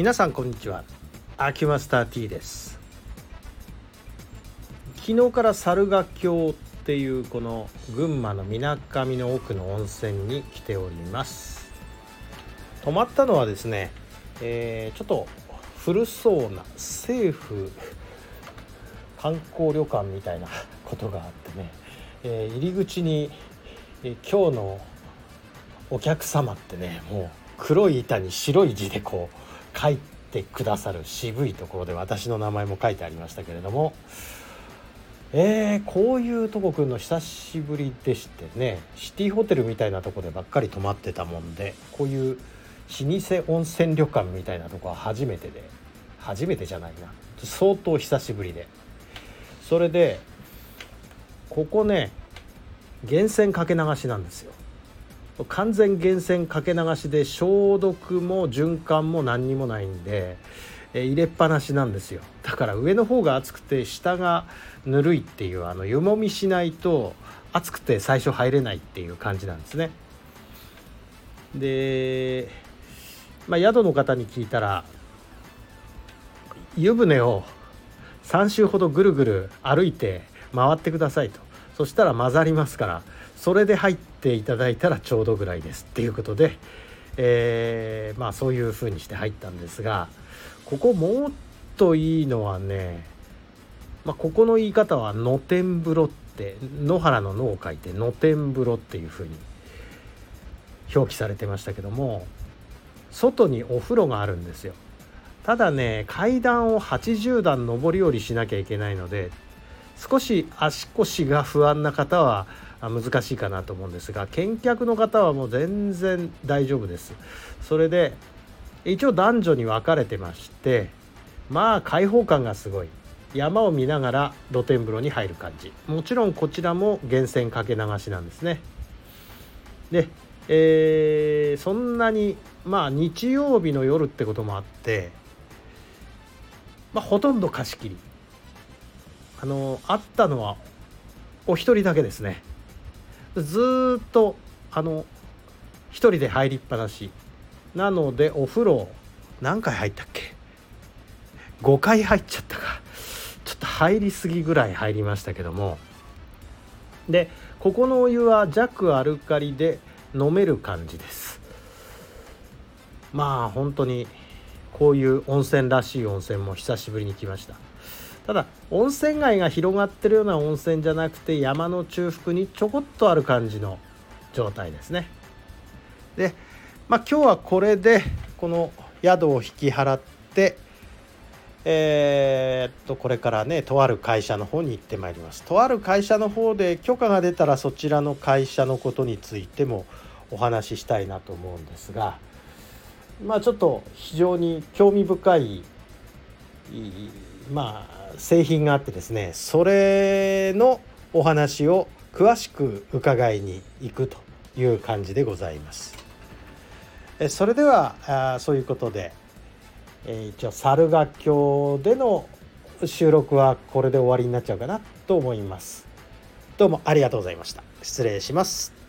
皆さんこんにちは。アキュマスター T です。昨日から猿ヶ峡っていうこの群馬のみなかみの奥の温泉に来ております。泊まったのはですね、えー、ちょっと古そうな政府 観光旅館みたいなことがあってね、えー、入り口に、えー、今日のお客様ってねもう黒い板に白い字でこう書いてくださる渋いところで私の名前も書いてありましたけれども。えー、こういうとこ来るの久しぶりでしてね。シティホテルみたいなとこでばっかり泊まってたもんでこういう老舗温泉旅館みたいなとこは初めてで初めてじゃないな。相当久しぶりで。それでここね源泉かけ流しなんですよ。完全源泉かけ流しで消毒も循環も何にもないんで、え入れっぱなしなんですよ。だから上の方が熱くて下がぬるいっていうあの湯もみしないと熱くて最初入れないっていう感じなんですね。で、まあ、宿の方に聞いたら湯船を3周ほどぐるぐる歩いて回ってくださいと。そしたら混ざりますからそれで入ってていただいたらちょうどぐらいですっていうことで、えー、まあそういう風にして入ったんですがここもっといいのはね、まあ、ここの言い方は野天風呂って野原の野を書いて野天風呂っていう風に表記されてましたけども外にお風呂があるんですよ。ただね階段を80段上り下りしなきゃいけないので少し足腰が不安な方は難しいかなと思うんですが見客の方はもう全然大丈夫です。それで一応男女に分かれてましてまあ開放感がすごい。山を見ながら露天風呂に入る感じ。もちろんこちらも源泉かけ流しなんですね。で、えー、そんなにまあ日曜日の夜ってこともあってまあほとんど貸し切り。あのあったのはお一人だけですね。ずっとあの1人で入りっぱなし。なのでお風呂何回入ったっけ？5回入っちゃったか。ちょっと入りすぎぐらい入りましたけども。でここのお湯は弱アルカリで飲める感じです。まあ本当にこういう温泉らしい温泉も久しぶりに来ました。ただ温泉街が広がってるような温泉じゃなくて山の中腹にちょこっとある感じの状態ですね。でまあ今日はこれでこの宿を引き払ってえー、っとこれからねとある会社の方に行ってまいります。とある会社の方で許可が出たらそちらの会社のことについてもお話ししたいなと思うんですがまあちょっと非常に興味深いまあ製品があってですねそれのお話を詳しく伺いに行くという感じでございます。それではあそういうことで、え一応猿ヶ京での収録はこれで終わりになっちゃうかなと思います。どうもありがとうございました。失礼します。